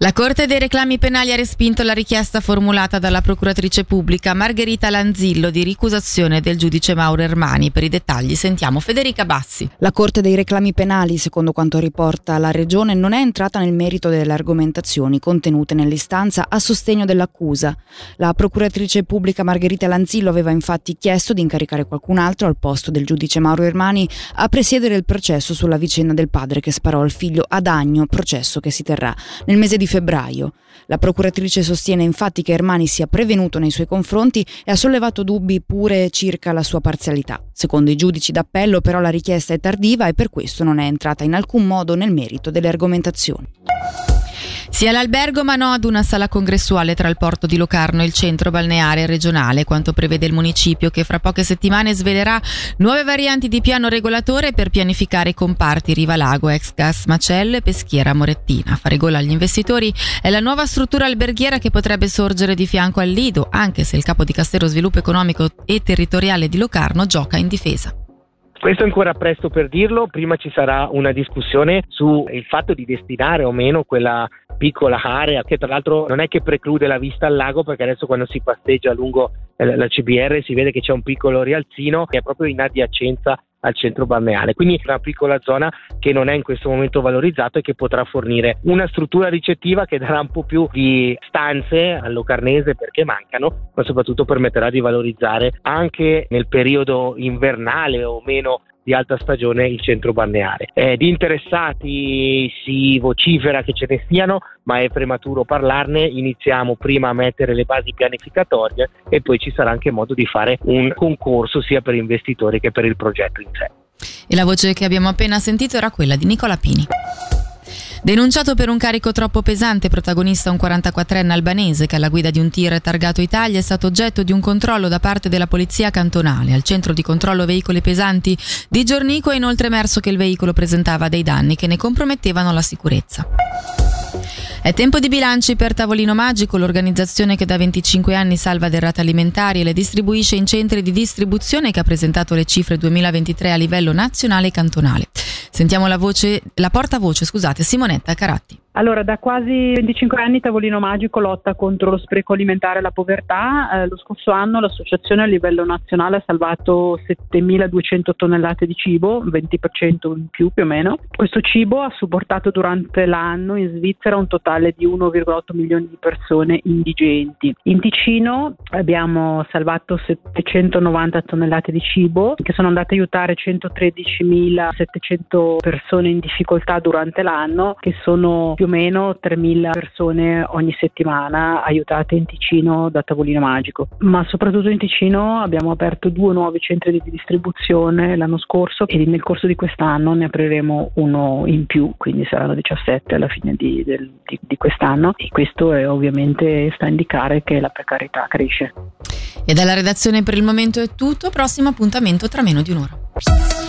La Corte dei reclami penali ha respinto la richiesta formulata dalla procuratrice pubblica Margherita Lanzillo di ricusazione del giudice Mauro Ermani. Per i dettagli sentiamo Federica Bassi. La Corte dei reclami penali, secondo quanto riporta la Regione, non è entrata nel merito delle argomentazioni contenute nell'istanza a sostegno dell'accusa. La procuratrice pubblica Margherita Lanzillo aveva infatti chiesto di incaricare qualcun altro al posto del giudice Mauro Ermani a presiedere il processo sulla vicenda del padre che sparò al figlio ad Agno, processo che si terrà nel mese di di febbraio. La procuratrice sostiene infatti che Ermani sia prevenuto nei suoi confronti e ha sollevato dubbi pure circa la sua parzialità. Secondo i giudici d'appello però la richiesta è tardiva e per questo non è entrata in alcun modo nel merito delle argomentazioni. Sia l'albergo ma no ad una sala congressuale tra il porto di Locarno e il centro balneare regionale, quanto prevede il municipio che fra poche settimane svelerà nuove varianti di piano regolatore per pianificare i comparti Riva Lago, ex gas Macelle, Peschiera, Morettina. Fare gola agli investitori è la nuova struttura alberghiera che potrebbe sorgere di fianco al Lido, anche se il capo di Castero Sviluppo Economico e Territoriale di Locarno gioca in difesa. Questo è ancora presto per dirlo, prima ci sarà una discussione sul fatto di destinare o meno quella piccola area che tra l'altro non è che preclude la vista al lago perché adesso quando si passeggia lungo eh, la CBR si vede che c'è un piccolo rialzino che è proprio in adiacenza al centro balneare. Quindi una piccola zona che non è in questo momento valorizzata e che potrà fornire una struttura ricettiva che darà un po' più di stanze al Locarnese perché mancano, ma soprattutto permetterà di valorizzare anche nel periodo invernale o meno di alta stagione il centro balneare. Eh, di interessati si vocifera che ce ne siano, ma è prematuro parlarne. Iniziamo prima a mettere le basi pianificatorie e poi ci sarà anche modo di fare un concorso sia per investitori che per il progetto in sé. E la voce che abbiamo appena sentito era quella di Nicola Pini. Denunciato per un carico troppo pesante, protagonista un 44enne albanese che alla guida di un tir targato Italia è stato oggetto di un controllo da parte della polizia cantonale. Al centro di controllo veicoli pesanti di Giornico è inoltre emerso che il veicolo presentava dei danni che ne compromettevano la sicurezza. È tempo di bilanci per Tavolino Magico, l'organizzazione che da 25 anni salva derrate alimentari e le distribuisce in centri di distribuzione che ha presentato le cifre 2023 a livello nazionale e cantonale. Sentiamo la voce, la portavoce, scusate, Simonetta Caratti. Allora, da quasi 25 anni Tavolino Magico lotta contro lo spreco alimentare e la povertà. Eh, lo scorso anno l'associazione a livello nazionale ha salvato 7.200 tonnellate di cibo, 20% in più più o meno. Questo cibo ha supportato durante l'anno in Svizzera un totale di 1,8 milioni di persone indigenti. In Ticino abbiamo salvato 790 tonnellate di cibo che sono andate a aiutare 113.700 persone in difficoltà durante l'anno che sono più o meno 3.000 persone ogni settimana aiutate in Ticino da Tavolino Magico, ma soprattutto in Ticino abbiamo aperto due nuovi centri di distribuzione l'anno scorso e nel corso di quest'anno ne apriremo uno in più, quindi saranno 17 alla fine di, del, di, di quest'anno e questo è ovviamente sta a indicare che la precarietà cresce. E dalla redazione per il momento è tutto, prossimo appuntamento tra meno di un'ora.